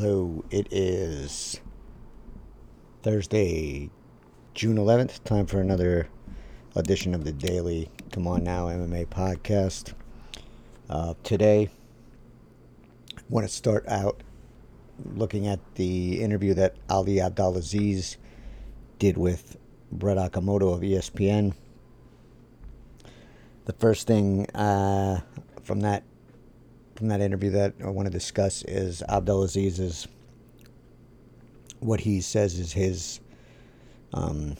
Hello, it is Thursday, June 11th. Time for another edition of the Daily C'mon Now MMA podcast. Uh, today, I want to start out looking at the interview that Ali Abdelaziz did with Brett Okamoto of ESPN. The first thing uh, from that from that interview that I want to discuss is Abdelaziz's what he says is his um,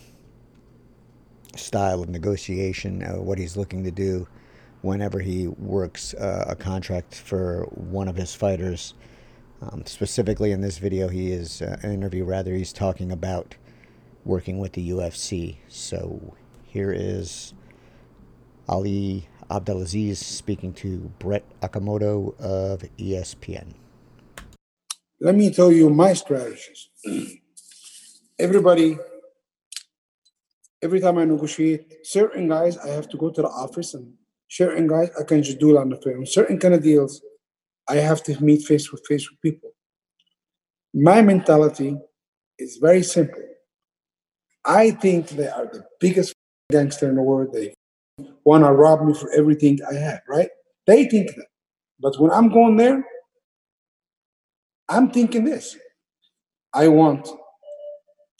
style of negotiation, uh, what he's looking to do whenever he works uh, a contract for one of his fighters. Um, specifically in this video, he is uh, an interview rather. He's talking about working with the UFC. So here is Ali Abdelaziz speaking to Brett Okamoto of ESPN. Let me tell you my strategies. Everybody, every time I negotiate, certain guys I have to go to the office, and certain guys I can just do it on the phone. Certain kind of deals, I have to meet face to face with people. My mentality is very simple. I think they are the biggest gangster in the world. They want to rob me for everything I have, right? They think that. But when I'm going there, I'm thinking this. I want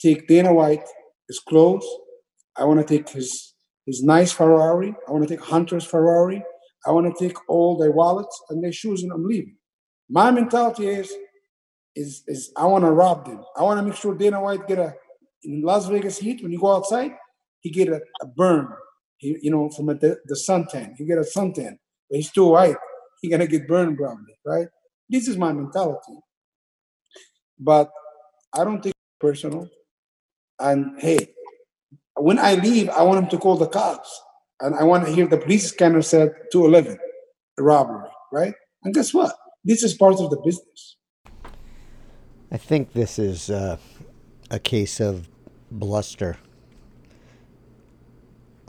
take Dana White, his clothes. I want to take his his nice Ferrari. I want to take Hunter's Ferrari. I want to take all their wallets and their shoes, and I'm leaving. My mentality is, is, is I want to rob them. I want to make sure Dana White get a in Las Vegas heat when you go outside, he get a, a burn he, you know, from a, the, the suntan. You get a suntan, but he's too white. He's gonna get burned probably, right? This is my mentality. But I don't take it personal. And hey, when I leave, I want him to call the cops, and I want to hear the police scanner said 211, robbery, right? And guess what? This is part of the business. I think this is uh, a case of bluster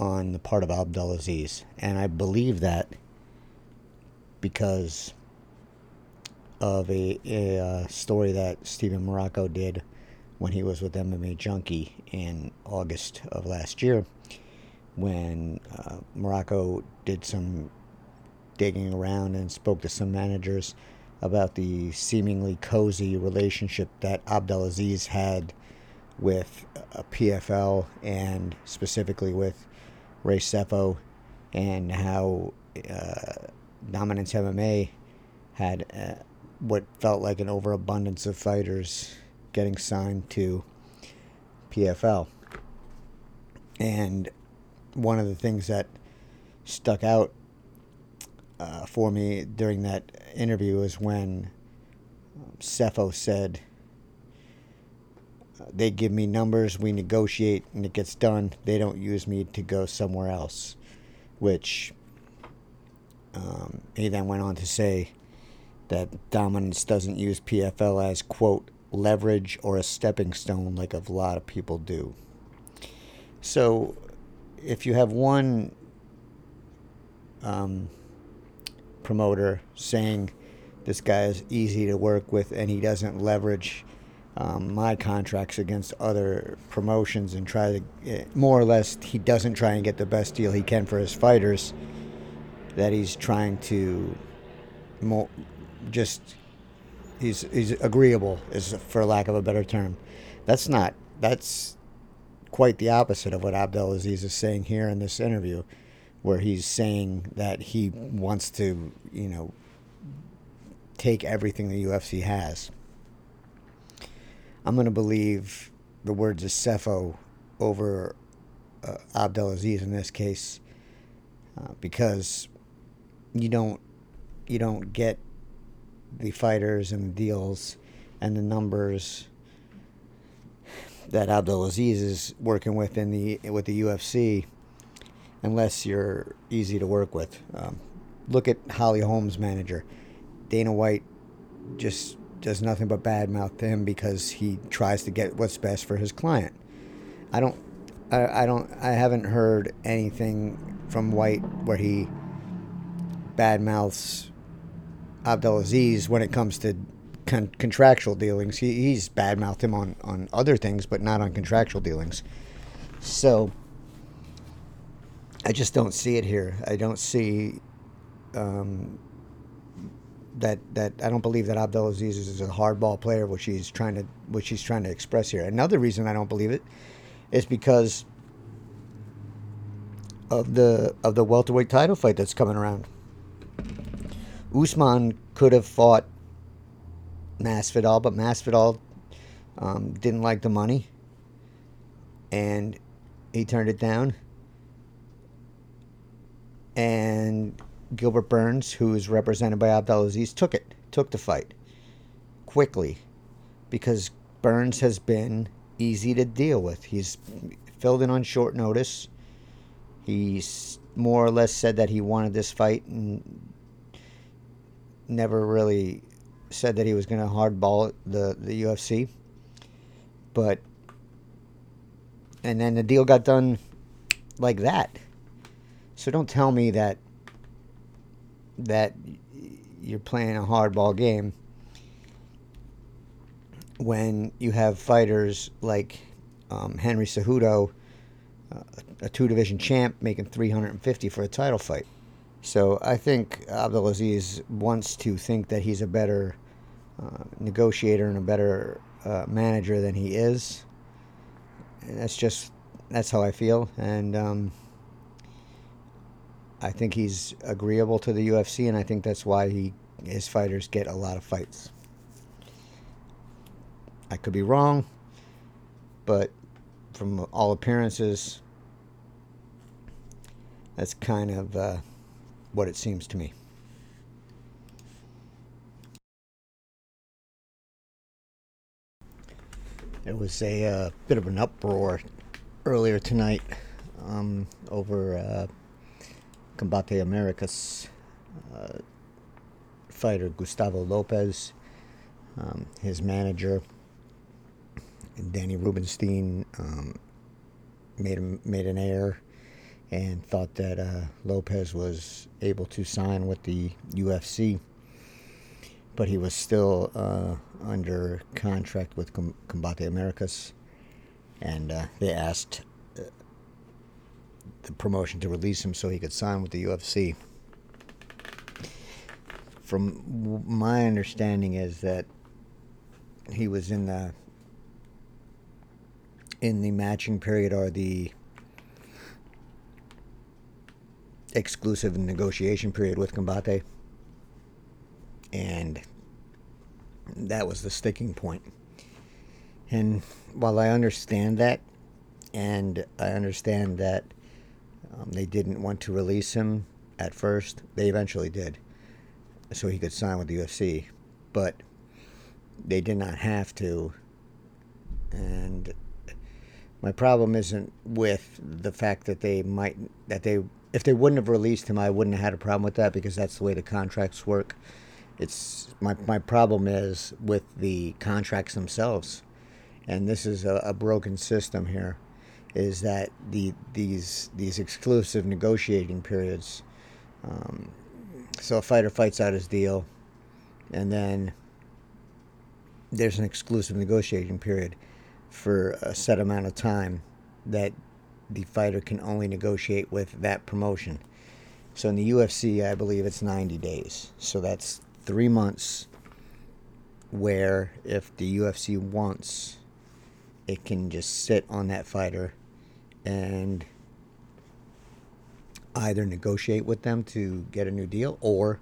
on the part of Abdelaziz. And I believe that because of a, a uh, story that Steven Marrocco did when he was with MMA Junkie in August of last year, when uh, Marrocco did some digging around and spoke to some managers about the seemingly cozy relationship that Abdelaziz had with a PFL and specifically with Ray Sefo and how uh, Dominance MMA had uh, what felt like an overabundance of fighters getting signed to PFL. And one of the things that stuck out uh, for me during that interview was when Sefo said, they give me numbers, we negotiate, and it gets done. They don't use me to go somewhere else, which um, he then went on to say that dominance doesn't use PFL as, quote, leverage or a stepping stone like a lot of people do. So if you have one um, promoter saying this guy is easy to work with and he doesn't leverage um, my contracts against other promotions and try to eh, more or less he doesn't try and get the best deal he can for his fighters that he's trying to more just he's he's agreeable is for lack of a better term. That's not that's quite the opposite of what Abdelaziz is saying here in this interview where he's saying that he wants to you know take everything the UFC has I'm going to believe the words of Sefo over uh, Abdelaziz in this case uh, because you don't you don't get the fighters and the deals and the numbers that Abdelaziz is working with in the with the UFC unless you're easy to work with. Um, look at Holly Holm's manager, Dana White, just does nothing but badmouth him because he tries to get what's best for his client. I don't, I, I don't, I haven't heard anything from White where he badmouths Abdelaziz when it comes to con- contractual dealings. He, he's badmouthed him on, on other things, but not on contractual dealings. So I just don't see it here. I don't see um, that that I don't believe that Abdelaziz is a hardball player, which he's trying to which he's trying to express here. Another reason I don't believe it is because of the of the welterweight title fight that's coming around. Usman could have fought Masvidal, but Masvidal um, didn't like the money, and he turned it down. And Gilbert Burns, who is represented by Abdelaziz, took it, took the fight quickly, because Burns has been easy to deal with. He's filled in on short notice. He's more or less said that he wanted this fight and never really said that he was going to hardball the the UFC. But and then the deal got done like that. So don't tell me that that you're playing a hardball game when you have fighters like um, Henry Cejudo, uh, a two division champ, making 350 for a title fight. So I think Abdelaziz wants to think that he's a better uh, negotiator and a better uh, manager than he is. And that's just that's how I feel, and um, I think he's agreeable to the UFC, and I think that's why he his fighters get a lot of fights. I could be wrong, but from all appearances, that's kind of uh, what it seems to me. There was a uh, bit of an uproar earlier tonight um, over uh, Combate Americas uh, fighter Gustavo Lopez, um, his manager Danny Rubenstein um, made a, made an error and thought that uh, Lopez was able to sign with the UFC, but he was still uh, under contract with Com- Combate Americas, and uh, they asked the promotion to release him so he could sign with the UFC. From my understanding, is that he was in the in the matching period or the exclusive negotiation period with Combate. And that was the sticking point. And while I understand that, and I understand that um, they didn't want to release him at first, they eventually did, so he could sign with the UFC. But they did not have to. And my problem isn't with the fact that they might that they if they wouldn't have released him, I wouldn't have had a problem with that because that's the way the contracts work. It's my my problem is with the contracts themselves, and this is a, a broken system here. Is that the these these exclusive negotiating periods? Um, so a fighter fights out his deal, and then there's an exclusive negotiating period for a set amount of time that the fighter can only negotiate with that promotion. So in the UFC, I believe it's 90 days. So that's three months where if the UFC wants, it can just sit on that fighter and either negotiate with them to get a new deal or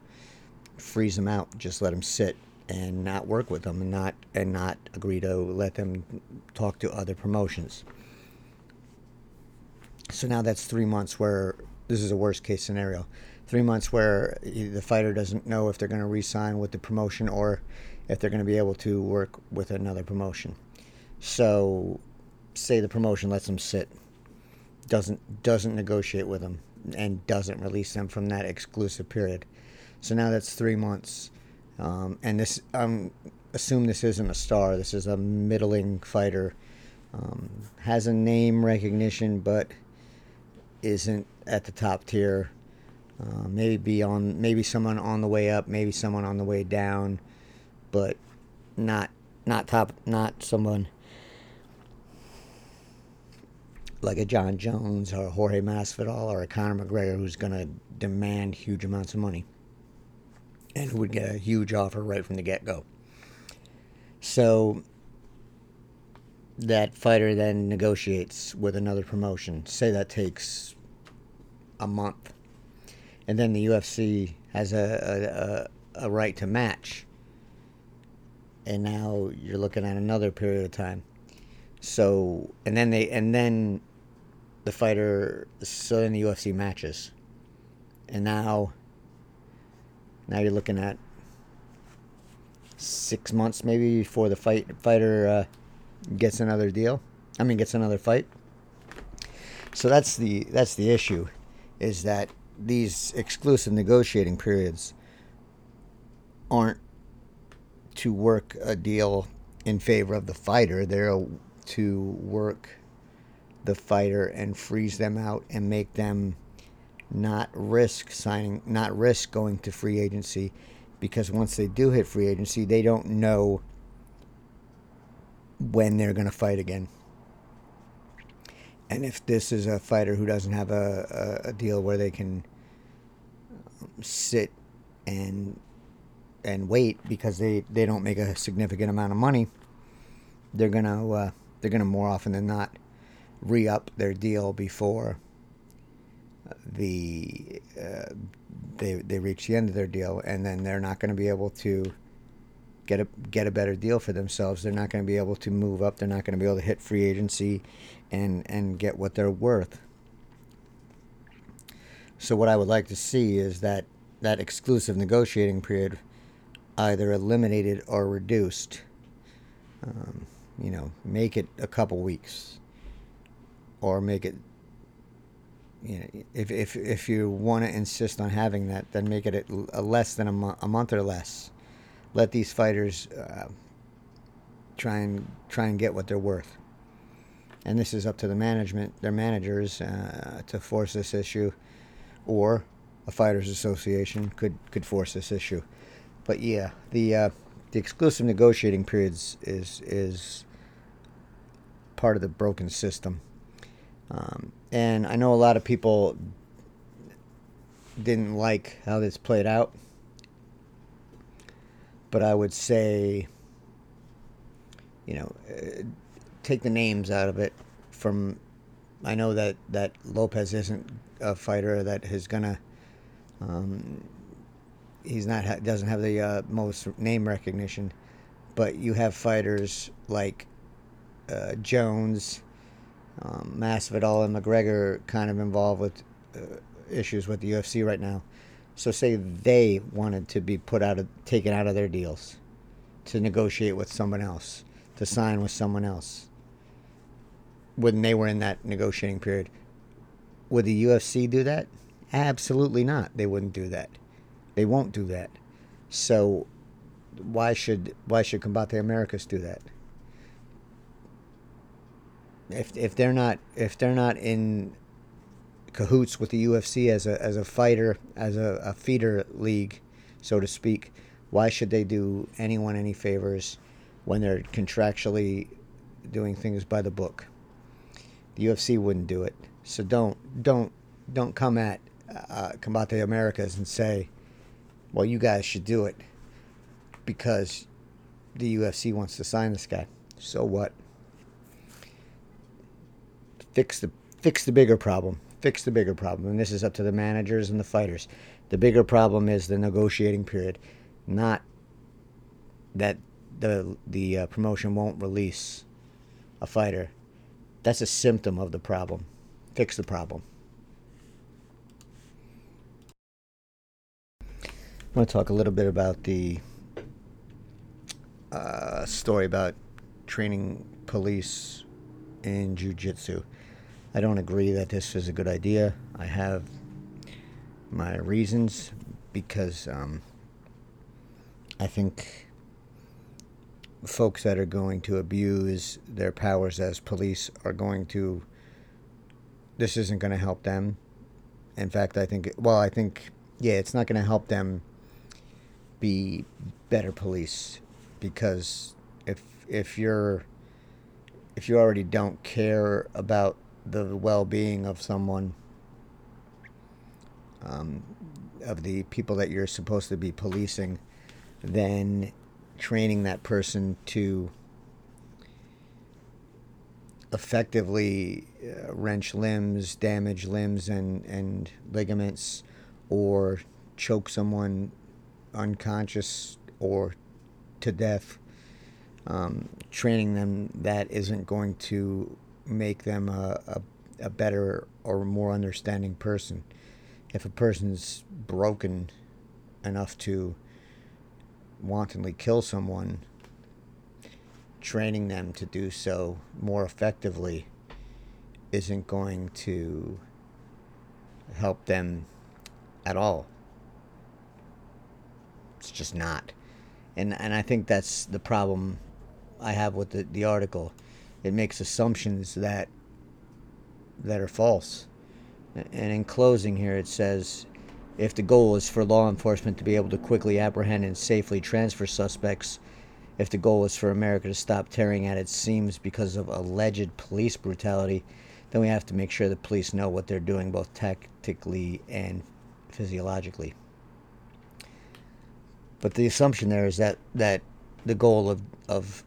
freeze them out, just let them sit and not work with them and not and not agree to let them talk to other promotions. So now that's three months where this is a worst case scenario. Three months where the fighter doesn't know if they're going to re-sign with the promotion or if they're going to be able to work with another promotion. So, say the promotion lets them sit, doesn't doesn't negotiate with them, and doesn't release them from that exclusive period. So now that's three months um, and this, I'm assume this isn't a star. This is a middling fighter. Um, has a name recognition, but isn't at the top tier. Uh, maybe on, maybe someone on the way up, maybe someone on the way down, but not not top not someone like a Jon Jones or a Jorge Masvidal or a Conor McGregor who's going to demand huge amounts of money and who would get a huge offer right from the get go. So that fighter then negotiates with another promotion. Say that takes a month. And then the UFC has a, a, a, a right to match. And now you're looking at another period of time. So and then they and then the fighter so in the UFC matches. And now now you're looking at six months maybe before the fight fighter uh, gets another deal. I mean, gets another fight. So that's the that's the issue, is that these exclusive negotiating periods aren't to work a deal in favor of the fighter. They're to work the fighter and freeze them out and make them not risk signing, not risk going to free agency, because once they do hit free agency, they don't know when they're going to fight again. And if this is a fighter who doesn't have a, a, a deal where they can sit and and wait because they, they don't make a significant amount of money, they're gonna uh, they're gonna more often than not re up their deal before the uh, they they reach the end of their deal, and then they're not going to be able to get a get a better deal for themselves. They're not going to be able to move up. They're not going to be able to hit free agency, and and get what they're worth. So what I would like to see is that that exclusive negotiating period either eliminated or reduced. Um, you know, make it a couple weeks, or make it you know, if, if, if you want to insist on having that, then make it a, less than a, mo- a month or less. Let these fighters uh, try and try and get what they're worth. And this is up to the management, their managers, uh, to force this issue, or a fighters association could could force this issue. But yeah, the uh, the exclusive negotiating periods is is part of the broken system. Um, and I know a lot of people didn't like how this played out. But I would say, you know, uh, take the names out of it. From, I know that that Lopez isn't a fighter that is gonna. Um, he's not doesn't have the uh, most name recognition, but you have fighters like uh, Jones um, Masvidal and McGregor kind of involved with uh, issues with the UFC right now. So say they wanted to be put out of taken out of their deals to negotiate with someone else, to sign with someone else. When they were in that negotiating period, would the UFC do that? Absolutely not. They wouldn't do that. They won't do that. So why should why should Combate Americas do that? If if they're not if they're not in cahoots with the UFC as a as a fighter as a, a feeder league, so to speak, why should they do anyone any favors when they're contractually doing things by the book? The UFC wouldn't do it. So don't don't don't come at uh, Combate Americas and say, well, you guys should do it because the UFC wants to sign this guy. So what? Fix the fix the bigger problem. Fix the bigger problem. And this is up to the managers and the fighters. The bigger problem is the negotiating period, not that the the uh, promotion won't release a fighter. That's a symptom of the problem. Fix the problem. I want to talk a little bit about the uh, story about training police in jiu-jitsu. I don't agree that this is a good idea. I have my reasons because um, I think folks that are going to abuse their powers as police are going to. This isn't going to help them. In fact, I think. Well, I think. Yeah, it's not going to help them be better police. because if if you're if you already don't care about the well-being of someone um, of the people that you're supposed to be policing then training that person to effectively uh, wrench limbs, damage limbs and, and ligaments, or choke someone unconscious or to death. Um, training them that isn't going to make them a, a, a better or more understanding person. If a person's broken enough to wantonly kill someone, training them to do so more effectively isn't going to help them at all. It's just not. And and I think that's the problem I have with the, the article. It makes assumptions that that are false. And in closing here it says if the goal is for law enforcement to be able to quickly apprehend and safely transfer suspects, if the goal is for America to stop tearing at its seams because of alleged police brutality, then we have to make sure the police know what they're doing both tactically and physiologically. But the assumption there is that, that the goal of, of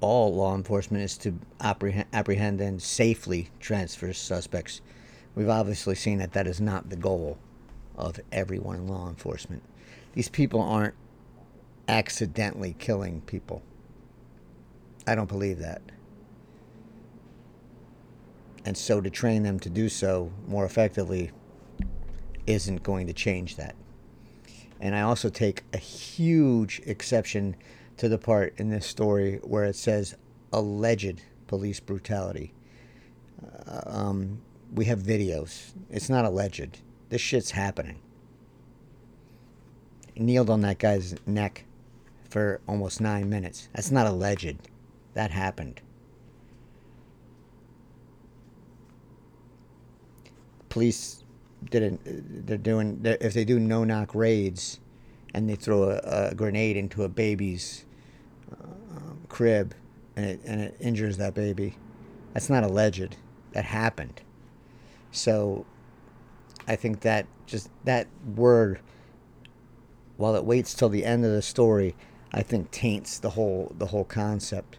all law enforcement is to apprehend, apprehend and safely transfer suspects. We've obviously seen that that is not the goal of everyone in law enforcement. These people aren't accidentally killing people. I don't believe that. And so to train them to do so more effectively isn't going to change that. And I also take a huge exception to the part in this story where it says alleged police brutality. Uh, um, we have videos. It's not alleged. This shit's happening. kneeled on that guy's neck for almost nine minutes. That's not alleged. That happened. Police didn't. They're doing. If they do no knock raids, and they throw a, a grenade into a baby's um, crib, and it and it injures that baby, that's not alleged. That happened. So I think that just that word, while it waits till the end of the story, I think taints the whole the whole concept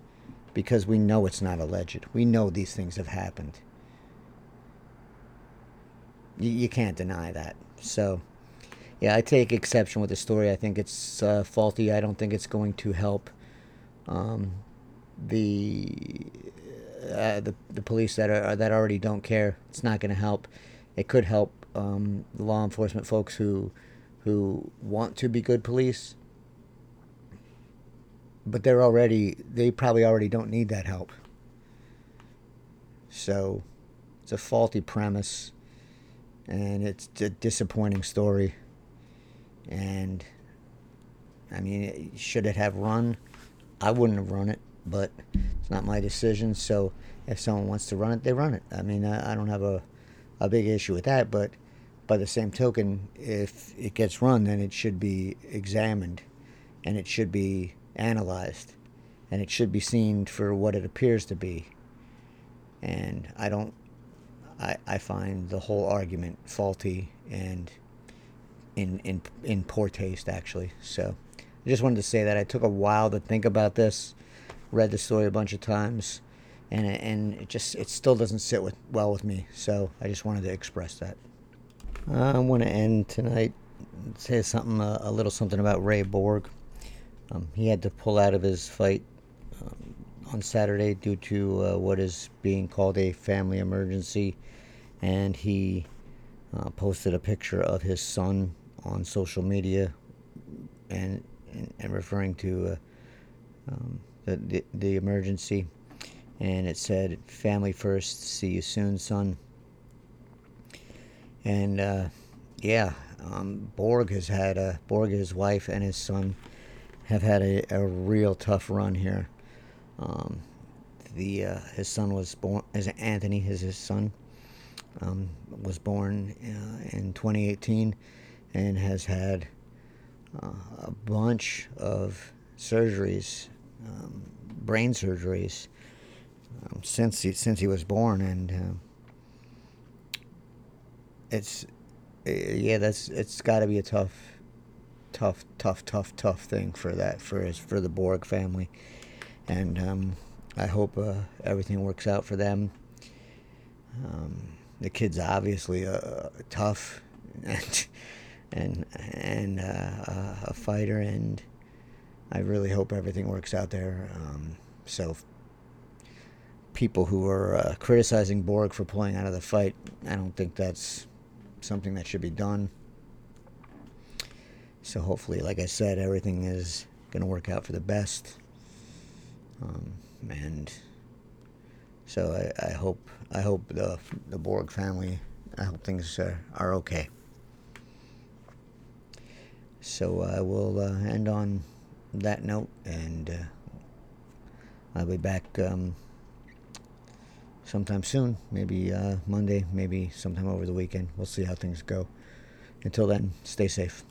because we know it's not alleged. We know these things have happened. You, you can't deny that. So, yeah, I take exception with the story. I think it's uh, faulty. I don't think it's going to help um, the uh, the the police that are that already don't care. It's not going to help. It could help um, law enforcement folks who who want to be good police, but they're already they probably already don't need that help. So it's a faulty premise, and it's a disappointing story. And I mean, should it have run? I wouldn't have run it, but it's not my decision. So if someone wants to run it, they run it. I mean, I, I don't have a a big issue with that, but by the same token, if it gets run, then it should be examined and it should be analyzed and it should be seen for what it appears to be. And I don't, I, I find the whole argument faulty and in, in, in poor taste, actually. So I just wanted to say that I took a while to think about this, read the story a bunch of times and it, and it just it still doesn't sit with well with me. So I just wanted to express that. I want to end tonight. Say something uh, a little something about Ray Borg. Um, he had to pull out of his fight um, on Saturday due to uh, what is being called a family emergency, and he uh, posted a picture of his son on social media, and and, referring to uh, um, the, the the emergency and it said, "Family first. See you soon, son." And uh, yeah, um, Borg has had a Borg, his wife, and his son have had a, a real tough run here. Um, the uh, his son was born as Anthony, is his son, um, was born uh, in 2018, and has had uh, a bunch of surgeries um, brain surgeries um, since he, since he was born, and uh, it's uh, yeah, that's it's got to be a tough, tough, tough, tough, tough thing for that for his for the Borg family, and um, I hope uh, everything works out for them. Um, the kid's obviously uh, tough and and uh, a fighter, and I really hope everything works out there. Um, so people who are uh, criticizing Borg for pulling out of the fight, I don't think that's something that should be done. So hopefully, like I said, everything is going to work out for the best. Um, and so I, I hope I hope the the Borg family I hope things are, are okay. So I will uh, end on that note, and uh, I'll be back um, sometime soon. Maybe uh, Monday, maybe sometime over the weekend. We'll see how things go. Until then, stay safe.